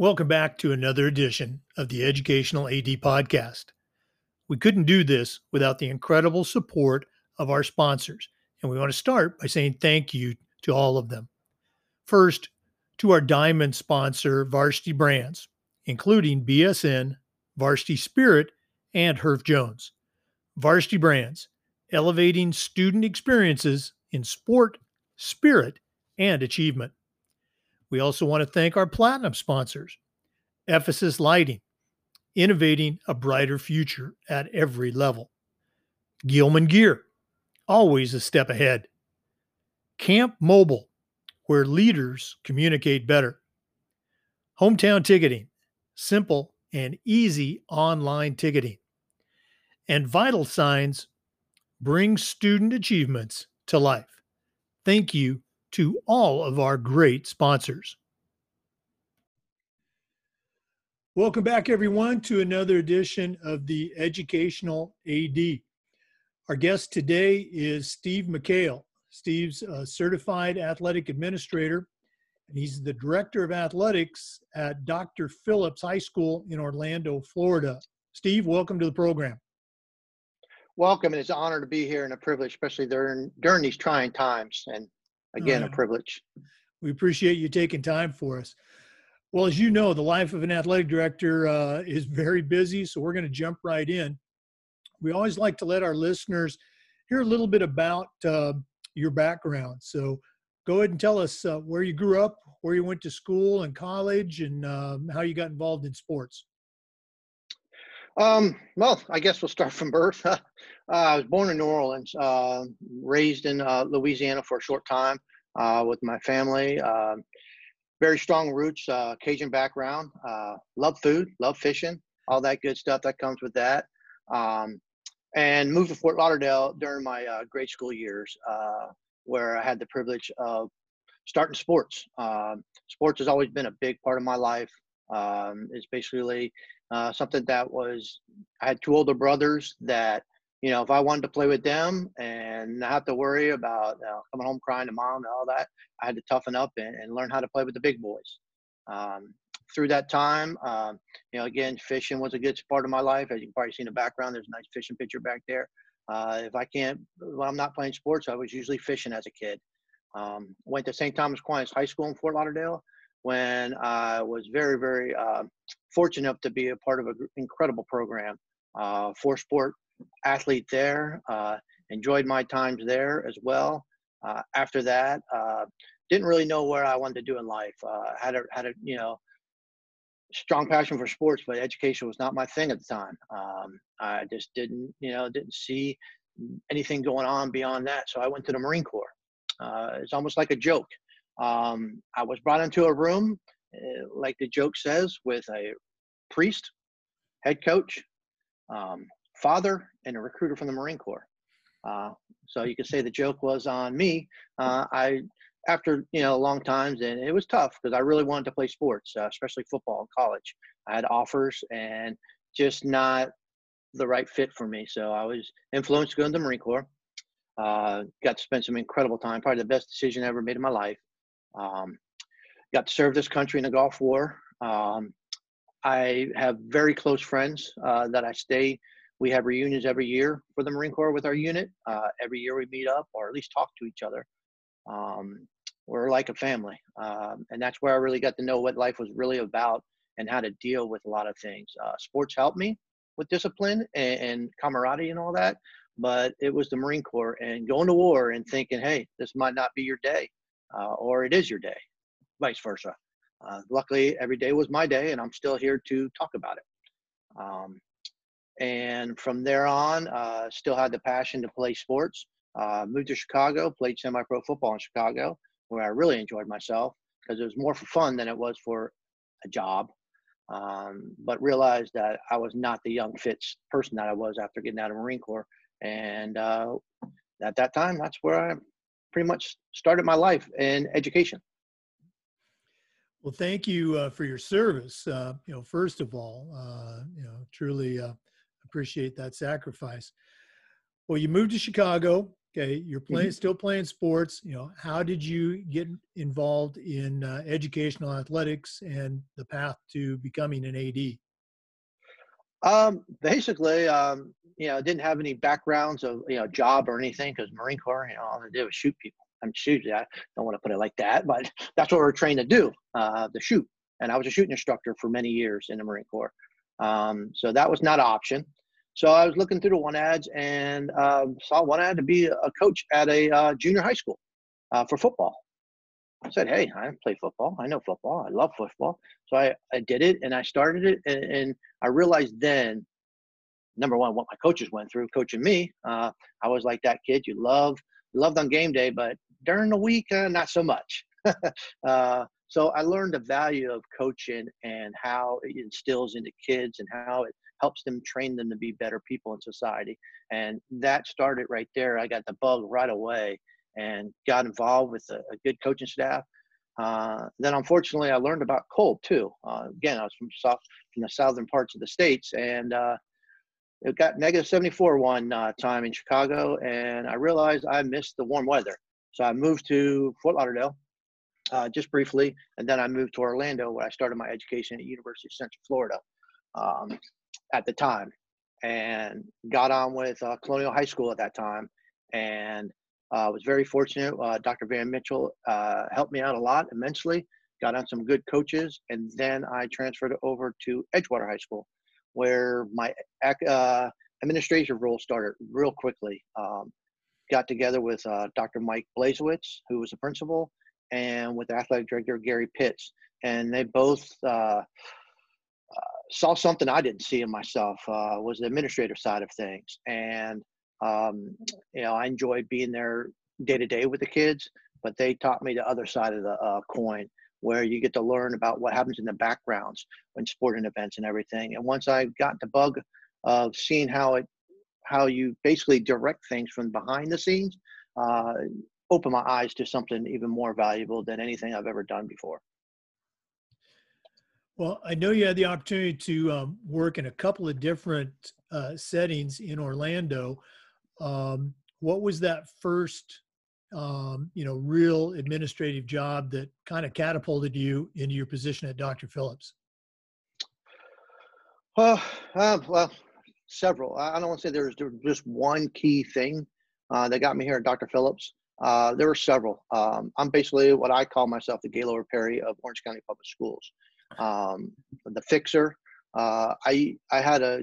Welcome back to another edition of the Educational AD Podcast. We couldn't do this without the incredible support of our sponsors, and we want to start by saying thank you to all of them. First, to our diamond sponsor, Varsity Brands, including BSN, Varsity Spirit, and Herff Jones. Varsity Brands, elevating student experiences in sport, spirit, and achievement. We also want to thank our platinum sponsors Ephesus Lighting, innovating a brighter future at every level. Gilman Gear, always a step ahead. Camp Mobile, where leaders communicate better. Hometown Ticketing, simple and easy online ticketing. And Vital Signs, bring student achievements to life. Thank you to all of our great sponsors. Welcome back, everyone, to another edition of the Educational AD. Our guest today is Steve McHale. Steve's a certified athletic administrator, and he's the director of athletics at Dr. Phillips High School in Orlando, Florida. Steve, welcome to the program. Welcome, and it's an honor to be here and a privilege, especially during during these trying times. And Again, uh, a privilege. We appreciate you taking time for us. Well, as you know, the life of an athletic director uh, is very busy, so we're going to jump right in. We always like to let our listeners hear a little bit about uh, your background. So go ahead and tell us uh, where you grew up, where you went to school and college, and um, how you got involved in sports. Um, well, I guess we'll start from birth. uh, I was born in New Orleans, uh, raised in uh, Louisiana for a short time uh, with my family. Um, very strong roots, uh, Cajun background. Uh, love food, love fishing, all that good stuff that comes with that. Um, and moved to Fort Lauderdale during my grade school years, where I had the privilege of starting sports. Um, sports has always been a big part of my life. Um, it's basically uh, something that was I had two older brothers that you know if I wanted to play with them and not have to worry about uh, coming home crying to mom and all that, I had to toughen up and, and learn how to play with the big boys. Um, through that time, um, you know, again, fishing was a good part of my life. As you can probably see in the background, there's a nice fishing picture back there. Uh, if I can't, when I'm not playing sports, I was usually fishing as a kid. Um, went to St. Thomas Aquinas High School in Fort Lauderdale when I was very, very uh, fortunate to be a part of an incredible program. Uh, four sport athlete there. Uh, enjoyed my times there as well. Uh, after that, uh, didn't really know where I wanted to do in life. Uh, had a had a you know strong passion for sports, but education was not my thing at the time. Um, I just didn't you know didn't see anything going on beyond that. So I went to the Marine Corps. it's almost like a joke. Um, I was brought into a room, uh, like the joke says, with a priest, head coach, um, father, and a recruiter from the Marine Corps. Uh, so you could say the joke was on me. Uh, I, after you know long times, and it was tough because I really wanted to play sports, uh, especially football in college. I had offers and just not the right fit for me. So I was influenced to go into the Marine Corps. Uh, got to spend some incredible time, probably the best decision I ever made in my life. Um, got to serve this country in the Gulf War. Um, I have very close friends uh, that I stay. We have reunions every year for the Marine Corps with our unit. Uh, every year we meet up or at least talk to each other. Um, we're like a family. Um, and that's where I really got to know what life was really about and how to deal with a lot of things. Uh, sports helped me with discipline and, and camaraderie and all that, but it was the Marine Corps and going to war and thinking, hey, this might not be your day uh, or it is your day, vice versa. Uh, luckily, every day was my day, and I'm still here to talk about it. Um, and from there on, uh, still had the passion to play sports. Uh, moved to Chicago, played semi-pro football in Chicago, where I really enjoyed myself because it was more for fun than it was for a job. Um, but realized that I was not the young fit person that I was after getting out of Marine Corps. And uh, at that time, that's where I pretty much started my life in education. Well, thank you uh, for your service. Uh, you know, first of all, uh, you know, truly uh, appreciate that sacrifice. Well, you moved to Chicago, Okay, you're playing, mm-hmm. still playing sports. You know, how did you get involved in uh, educational athletics and the path to becoming an AD? Um, basically, um, you know, didn't have any backgrounds of you know job or anything because Marine Corps, you know, all they did was shoot people. I'm shoot. I don't want to put it like that, but that's what we're trained to do, uh, to shoot. And I was a shooting instructor for many years in the Marine Corps, um, so that was not an option. So I was looking through the one ads and uh, saw one ad to be a coach at a uh, junior high school uh, for football. I said, "Hey, I play football. I know football. I love football." So I, I did it and I started it, and, and I realized then, number one, what my coaches went through coaching me. Uh, I was like that kid you love, loved on game day, but during the week, uh, not so much. uh, so I learned the value of coaching and how it instills into kids and how it helps them train them to be better people in society. And that started right there. I got the bug right away and got involved with a, a good coaching staff. Uh, then, unfortunately, I learned about cold too. Uh, again, I was from south, from the southern parts of the states, and uh, it got negative 74 one uh, time in Chicago, and I realized I missed the warm weather. So I moved to Fort Lauderdale, uh, just briefly, and then I moved to Orlando, where I started my education at University of Central Florida. Um, at the time and got on with uh, Colonial High School at that time and uh, was very fortunate. Uh, Dr. Van Mitchell uh, helped me out a lot immensely, got on some good coaches, and then I transferred over to Edgewater High School where my uh, administrative role started real quickly. Um, got together with uh, Dr. Mike Blazewicz, who was the principal, and with athletic director Gary Pitts, and they both saw something I didn't see in myself uh, was the administrative side of things, and um, you know I enjoyed being there day to day with the kids, but they taught me the other side of the uh, coin, where you get to learn about what happens in the backgrounds when sporting events and everything. And once I got the bug of seeing how it, how you basically direct things from behind the scenes, uh, opened my eyes to something even more valuable than anything I've ever done before. Well, I know you had the opportunity to um, work in a couple of different uh, settings in Orlando. Um, what was that first, um, you know, real administrative job that kind of catapulted you into your position at Dr. Phillips? Well, uh, well, several. I don't want to say there's just one key thing uh, that got me here at Dr. Phillips. Uh, there were several. Um, I'm basically what I call myself the Gaylord Perry of Orange County Public Schools um, the fixer. Uh, I I had a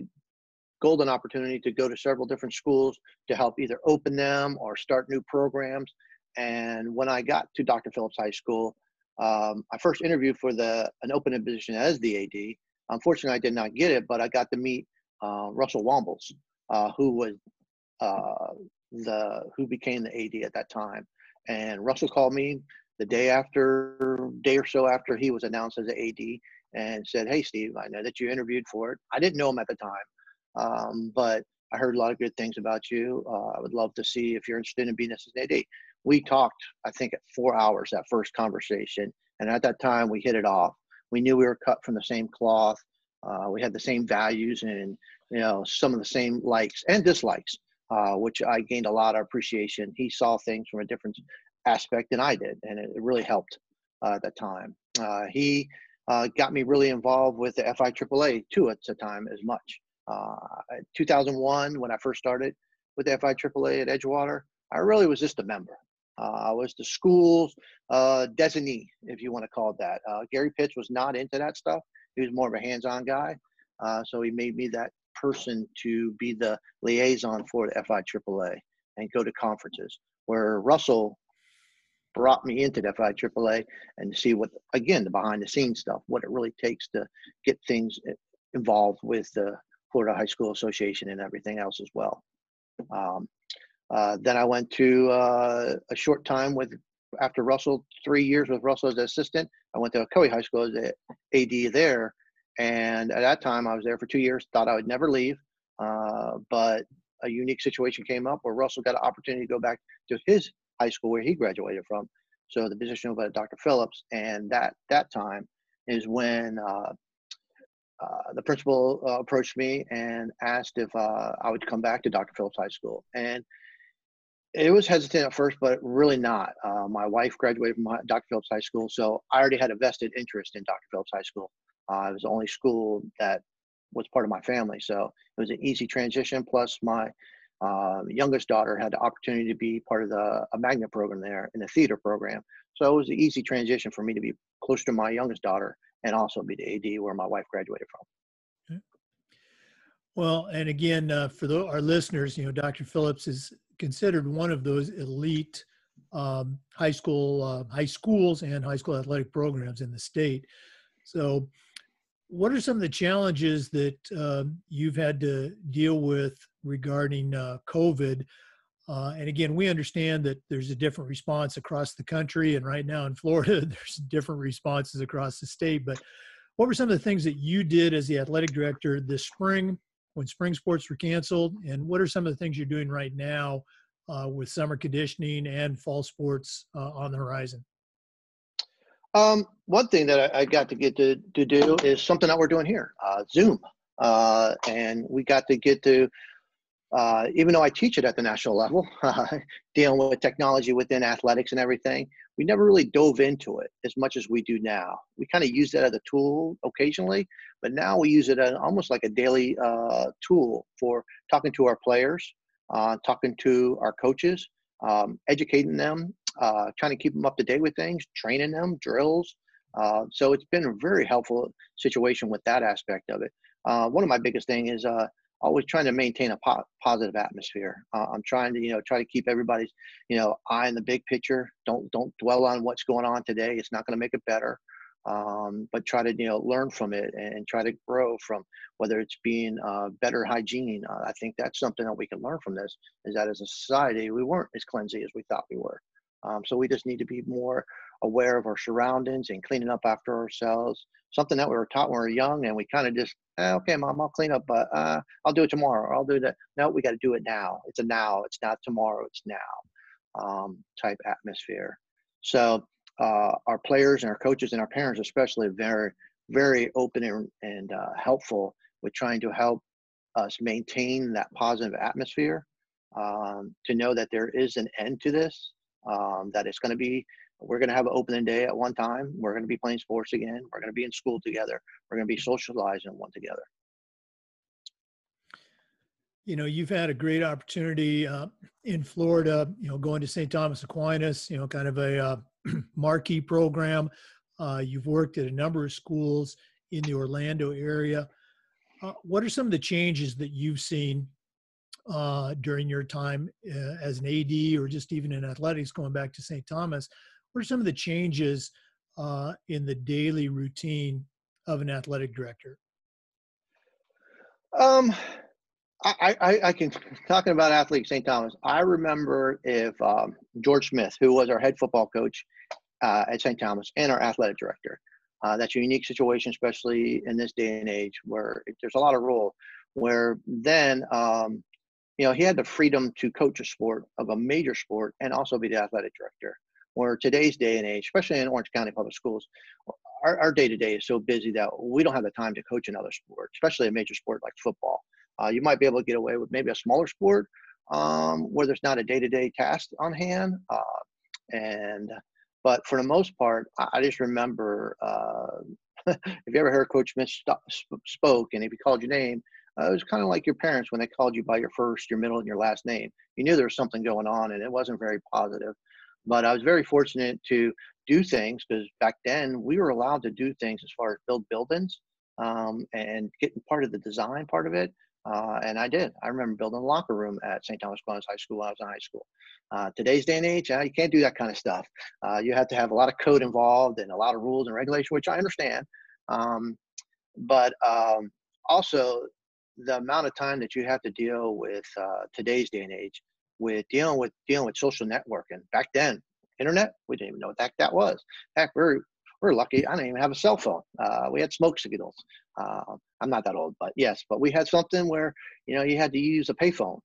golden opportunity to go to several different schools to help either open them or start new programs. And when I got to Dr. Phillips High School, um, I first interviewed for the an open position as the AD. Unfortunately, I did not get it, but I got to meet uh, Russell Wombles, uh, who was uh, the who became the AD at that time. And Russell called me the day after, day or so after he was announced as an AD, and said, "Hey, Steve, I know that you interviewed for it. I didn't know him at the time, um, but I heard a lot of good things about you. Uh, I would love to see if you're interested in being an AD." We talked, I think, at four hours that first conversation, and at that time we hit it off. We knew we were cut from the same cloth. Uh, we had the same values and you know some of the same likes and dislikes, uh, which I gained a lot of appreciation. He saw things from a different aspect than I did, and it, really helped uh, at that time. Uh, he uh, got me really involved with the FIAAA too at the time as much. 2001, when I first started with FIAAA at Edgewater, I really was just a member. Uh, I was the school's uh, designee, if you want to call it that. Uh, Gary Pitts was not into that stuff. He was more of a hands-on guy, so he made me that person to be the liaison for the FIAAA and go to conferences. Where Russell brought me into the FIAAA and see what, again, the behind the scenes stuff, what it really takes to get things involved with the Florida High School Association and everything else as well. Um, uh, then I went to uh, a short time with, after Russell, three years with Russell as an assistant. I went to Ocoee High School as an AD there. And at that time, I was there for two years, thought I would never leave. Uh, but a unique situation came up where Russell got an opportunity to go back to his high school where he graduated from. So the position was at Dr. Phillips, and that that time is when uh, uh, the principal uh, approached me and asked if uh, I would come back to Dr. Phillips High School. And it was hesitant at first, but really not. Uh, my wife graduated from Dr. Phillips High School, so I already had a vested interest in Dr. Phillips High School. Uh, it was the only school that was part of my family, so it was an easy transition. Plus, my youngest daughter had the opportunity to be part of the a magnet program there in the theater program. So it was an easy transition for me to be close to my youngest daughter and also be the AD where my wife graduated from. Well, and again, uh, for the, our listeners, you know, Dr. Phillips is considered one of those elite um, high school, uh, high schools, and high school athletic programs in the state. So, what are some of the challenges that um, you've had to deal with regarding uh, COVID? Uh, and again, we understand that there's a different response across the country, and right now in Florida, there's different responses across the state. But what were some of the things that you did as the athletic director this spring when spring sports were canceled? And what are some of the things you're doing right now uh, with summer conditioning and fall sports uh, on the horizon? Um, one thing that I, got to get to, to do is something that we're doing here, uh, Zoom. Uh, and we got to get to, uh, even though I teach it at the national level, dealing with technology within athletics and everything, we never really dove into it as much as we do now. We kind of use that as a tool occasionally, but now we use it as almost like a daily uh, tool for talking to our players, uh, talking to our coaches, um, educating them uh, trying to keep them up to date with things, training them, drills. Uh, so it's been a very helpful situation with that aspect of it. Uh, one of my biggest thing is uh, always trying to maintain a po- positive atmosphere. Uh, I'm trying to, you know, try to keep everybody's, you know, eye in the big picture. Don't don't dwell on what's going on today. It's not going to make it better. Um, but try to you know learn from it and try to grow from whether it's being uh, better hygiene. Uh, I think that's something that we can learn from this. Is that as a society we weren't as cleansy as we thought we were. Um, so we just need to be more aware of our surroundings and cleaning up after ourselves. Something that we were taught when we were young, and we kind of just, eh, okay, mom, I'll clean up, but uh, I'll do it tomorrow. Or I'll do that. No, we got to do it now. It's a now. It's not tomorrow. It's now um, type atmosphere. So uh, our players and our coaches and our parents, especially, very, very open and, and uh, helpful with trying to help us maintain that positive atmosphere. Um, to know that there is an end to this um, that it's going to be we're going to have an opening day at one time. We're going to be playing sports again. We're going to be in school together. We're going to be socializing one together. You know you've had a great opportunity uh, in florida you know going to st thomas aquinas you know kind of a uh, marquee program. Uh, you've worked at a number of schools in the orlando area. Uh, what are some of the changes that you've seen uh, during your time uh, as an AD or just even in athletics, going back to St. Thomas, what are some of the changes uh, in the daily routine of an athletic director? Um, I, I, I can talking about athlete St. Thomas. I remember if um, George Smith, who was our head football coach uh, at St. Thomas and our athletic director. Uh, that's a unique situation, especially in this day and age where there's a lot of rule. Where then um, you know, he had the freedom to coach a sport of a major sport and also be the athletic director. Where today's day and age, especially in Orange County Public Schools, our day to day is so busy that we don't have the time to coach another sport, especially a major sport like football. Uh, you might be able to get away with maybe a smaller sport um, where there's not a day to day task on hand. Uh, and but for the most part, I, I just remember uh, if you ever heard Coach Smith st- spoke and if he called your name, uh, it was kind of like your parents when they called you by your first, your middle, and your last name. You knew there was something going on, and it wasn't very positive. But I was very fortunate to do things because back then we were allowed to do things as far as build buildings um, and getting part of the design part of it. Uh, and I did. I remember building a locker room at St. Thomas Aquinas High School I was in high school. Uh, today's day and age, you can't do that kind of stuff. Uh, you have to have a lot of code involved and a lot of rules and regulation, which I understand. Um, but um, also, the amount of time that you have to deal with uh, today's day and age with dealing with dealing with social networking. Back then, internet, we didn't even know what that that was. Heck, we're we're lucky. I didn't even have a cell phone. Uh, we had smoke signals. Uh, I'm not that old, but yes, but we had something where you know you had to use a payphone.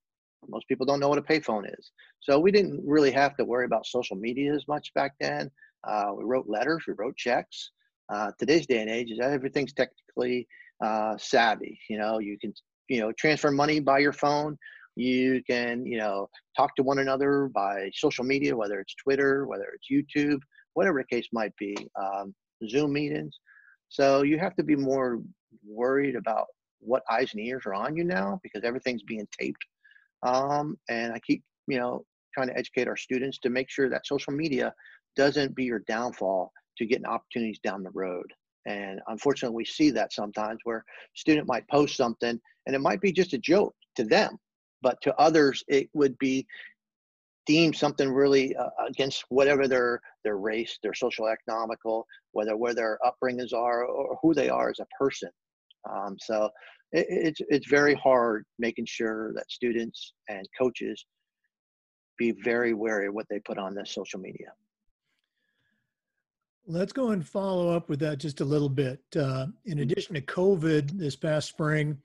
Most people don't know what a payphone is, so we didn't really have to worry about social media as much back then. Uh, we wrote letters, we wrote checks. Uh, today's day and age is everything's technically uh, savvy. You know, you can you know transfer money by your phone. You can, you know, talk to one another by social media, whether it's Twitter, whether it's YouTube, whatever the case might be, um, Zoom meetings. So you have to be more worried about what eyes and ears are on you now because everything's being taped. Um, and I keep, you know, trying to educate our students to make sure that social media doesn't be your downfall to getting opportunities down the road. And unfortunately, we see that sometimes where student might post something and it might be just a joke to them, but to others, it would be deemed something really uh, against whatever their their race, their social economical, whether where their upbringings are or who they are as a person. Um, so it, it's it's very hard making sure that students and coaches be very wary of what they put on this social media. Let's go and follow up with that just a little bit. Uh, in mm-hmm. addition to COVID this past spring,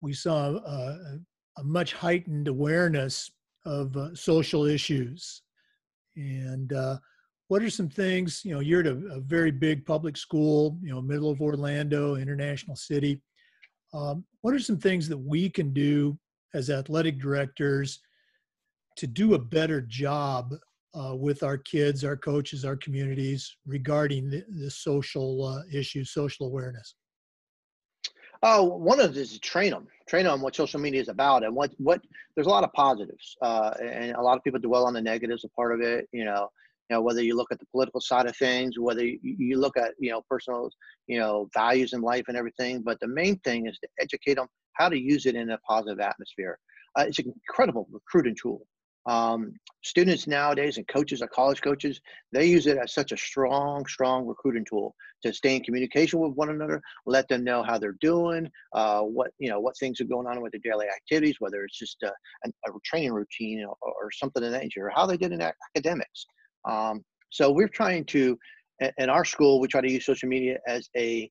we saw uh, a much heightened awareness of uh, social issues. And uh, what are some things, you know, you're at a, a, very big public school, you know, middle of Orlando, international city. Um, what are some things that we can do as athletic directors to do a better job uh, with our kids, our coaches, our communities regarding the, the social uh, issues, social awareness? Oh, one of these is train them, train them what social media is about, and what what. There's a lot of positives, uh, and a lot of people dwell on the negatives. A part of it, you know, you know whether you look at the political side of things, whether you, you look at you know personal, you know values in life and everything. But the main thing is to educate them how to use it in a positive atmosphere. Uh, it's an incredible recruiting tool um, students nowadays and coaches, or college coaches, they use it as such a strong, strong recruiting tool to stay in communication with one another, let them know how they're doing, uh, what you know, what things are going on with their daily activities, whether it's just a, a, training routine or, or, something of that nature, or how they did in academics. Um, so we're trying to, in our school, we try to use social media as a,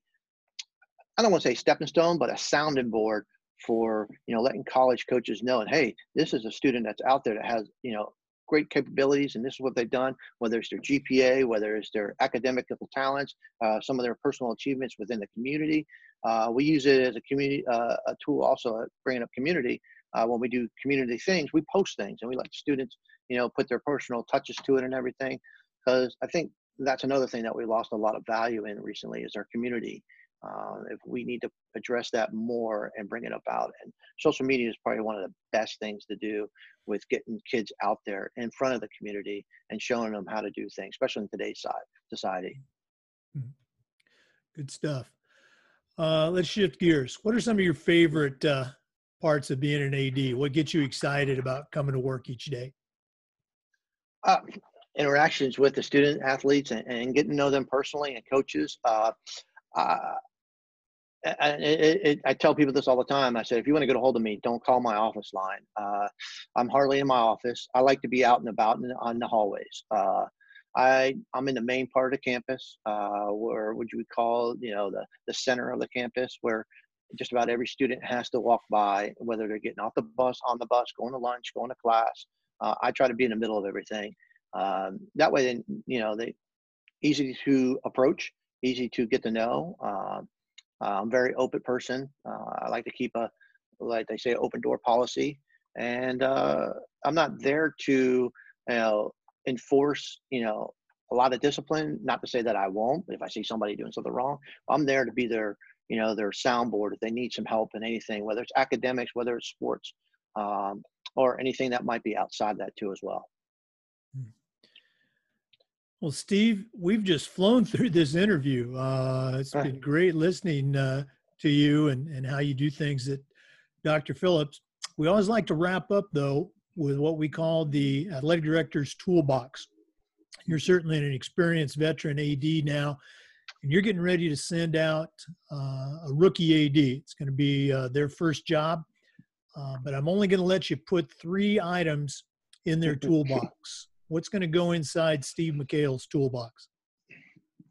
I don't want to say stepping stone, but a sounding board for you know letting college coaches know and hey this is a student that's out there that has you know great capabilities and this is what they've done whether it's their gpa whether it's their academic talents uh, some of their personal achievements within the community. Uh, we use it as a community uh, a tool also bringing up community. Uh, when we do community things we post things and we let students you know put their personal touches to it and everything because i think that's another thing that we lost a lot of value in recently is our community uh, if we need to address that more and bring it about. And social media is probably one of the best things to do with getting kids out there in front of the community and showing them how to do things, especially in today's side, society. Hmm. Good stuff. Uh, let's shift gears. What are some of your favorite uh, parts of being an AD? What gets you excited about coming to work each day? Uh, interactions with the student athletes and, and, getting to know them personally and coaches. Uh, uh, it, it, I tell people this all the time. I said, if you want to get a hold of me, don't call my office line. Uh, I'm hardly in my office. I like to be out and about in, on the hallways. Uh, I I'm in the main part of the campus, uh, where would you call you know the the center of the campus, where just about every student has to walk by, whether they're getting off the bus, on the bus, going to lunch, going to class. Uh, I try to be in the middle of everything. Um, that way, then you know they easy to approach, easy to get to know. Uh, I'm very open person. Uh, I like to keep a, like they say, open door policy. And uh, I'm not there to, you know, enforce, you know, a lot of discipline. Not to say that I won't, if I see somebody doing something wrong, I'm there to be their, you know, their soundboard if they need some help in anything, whether it's academics, whether it's sports, um, or anything that might be outside that too as well. Well, Steve, we've just flown through this interview. Uh, it's been great listening uh, to you and, and how you do things at Dr. Phillips. We always like to wrap up, though, with what we call the athletic director's toolbox. You're certainly an experienced veteran AD now, and you're getting ready to send out uh, a rookie AD. It's going to be uh, their first job, uh, but I'm only going to let you put three items in their toolbox. What's going to go inside Steve McHale's toolbox?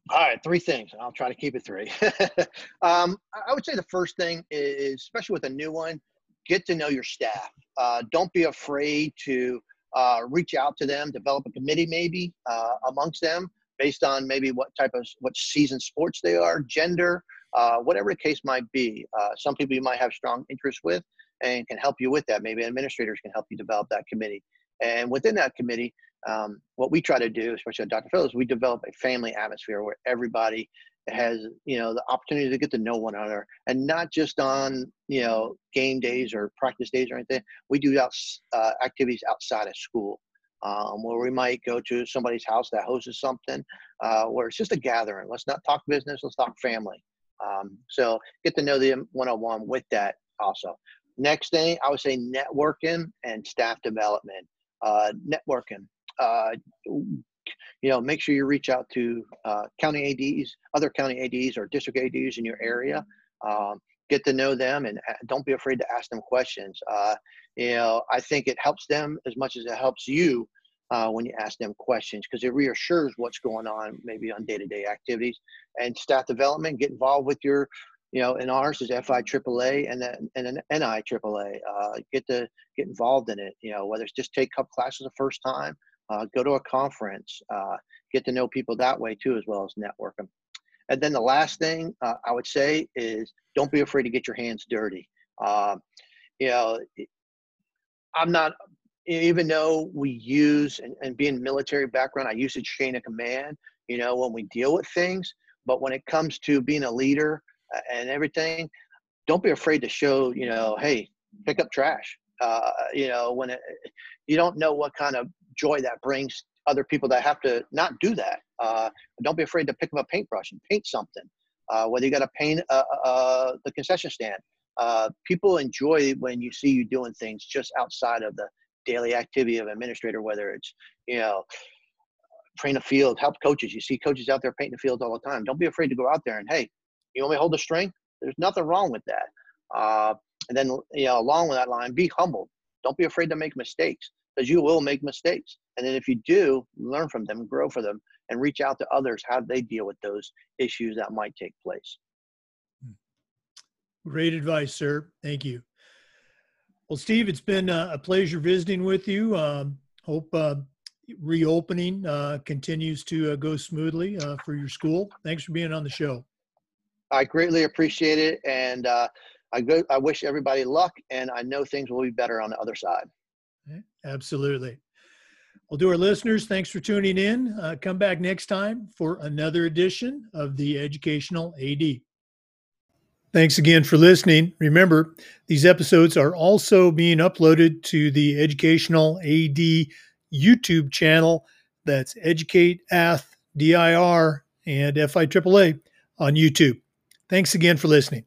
All right, three things. I'll try to keep it three. um, I would say the first thing is, especially with a new one, get to know your staff. Uh, don't be afraid to uh, reach out to them, develop a committee maybe uh, amongst them based on maybe what type of what season sports they are, gender, uh, whatever the case might be. Uh, some people you might have strong interest with, and can help you with that. Maybe administrators can help you develop that committee. And within that committee, um, what we try to do, especially at Dr. Phillips, we develop a family atmosphere where everybody has you know the opportunity to get to know one another and not just on you know game days or practice days or anything. We do out, uh, activities outside of school um, where we might go to somebody's house that hosts something uh, where it's just a gathering. Let's not talk business let's talk family. Um, so get to know them one-on-one with that also. Next thing i would say networking and staff development uh, networking uh, you know, make sure you reach out to uh, county ADs, other county ADs or district ADs in your area. Um, get to know them and uh, don't be afraid to ask them questions. Uh, you know, I think it helps them as much as it helps you uh, when you ask them questions because it reassures what's going on maybe on day-to-day activities and staff development. Get involved with your, you know, in ours is FIAAA and then and an NIAAA. Uh, get to get involved in it. You know, whether it's just take up classes the first time uh, go to a conference, uh, get to know people that way too, as well as networking. And then the last thing uh, I would say is don't be afraid to get your hands dirty. Um, you know, I'm not, even though we use and, and being military background, I use a chain of command, you know, when we deal with things. But when it comes to being a leader uh, and everything, don't be afraid to show, you know, hey, pick up trash. Uh, you know, when it, you don't know what kind of joy that brings other people that have to not do that. Uh, don't be afraid to pick up a paintbrush and paint something. Uh, whether you got to paint uh, uh, the concession stand, uh, people enjoy when you see you doing things just outside of the daily activity of administrator. Whether it's you know paint a field, help coaches. You see coaches out there painting the field all the time. Don't be afraid to go out there and hey, you want me to hold the string? There's nothing wrong with that. Uh, and then you know along with that line, be humble. Don't be afraid to make mistakes because you will make mistakes. And then if you do, learn from them, grow for them, and reach out to others how they deal with those issues that might take place. Great advice, sir. Thank you. Well, Steve, it's been a pleasure visiting with you. Um, hope uh, reopening uh, continues to uh, go smoothly uh, for your school. Thanks for being on the show. I greatly appreciate it, and uh, I go, I wish everybody luck, and I know things will be better on the other side. Absolutely. Well, to our listeners, thanks for tuning in. Uh, come back next time for another edition of the Educational AD. Thanks again for listening. Remember, these episodes are also being uploaded to the Educational AD YouTube channel. That's Educate Ath DIR and FIAAA on YouTube. Thanks again for listening.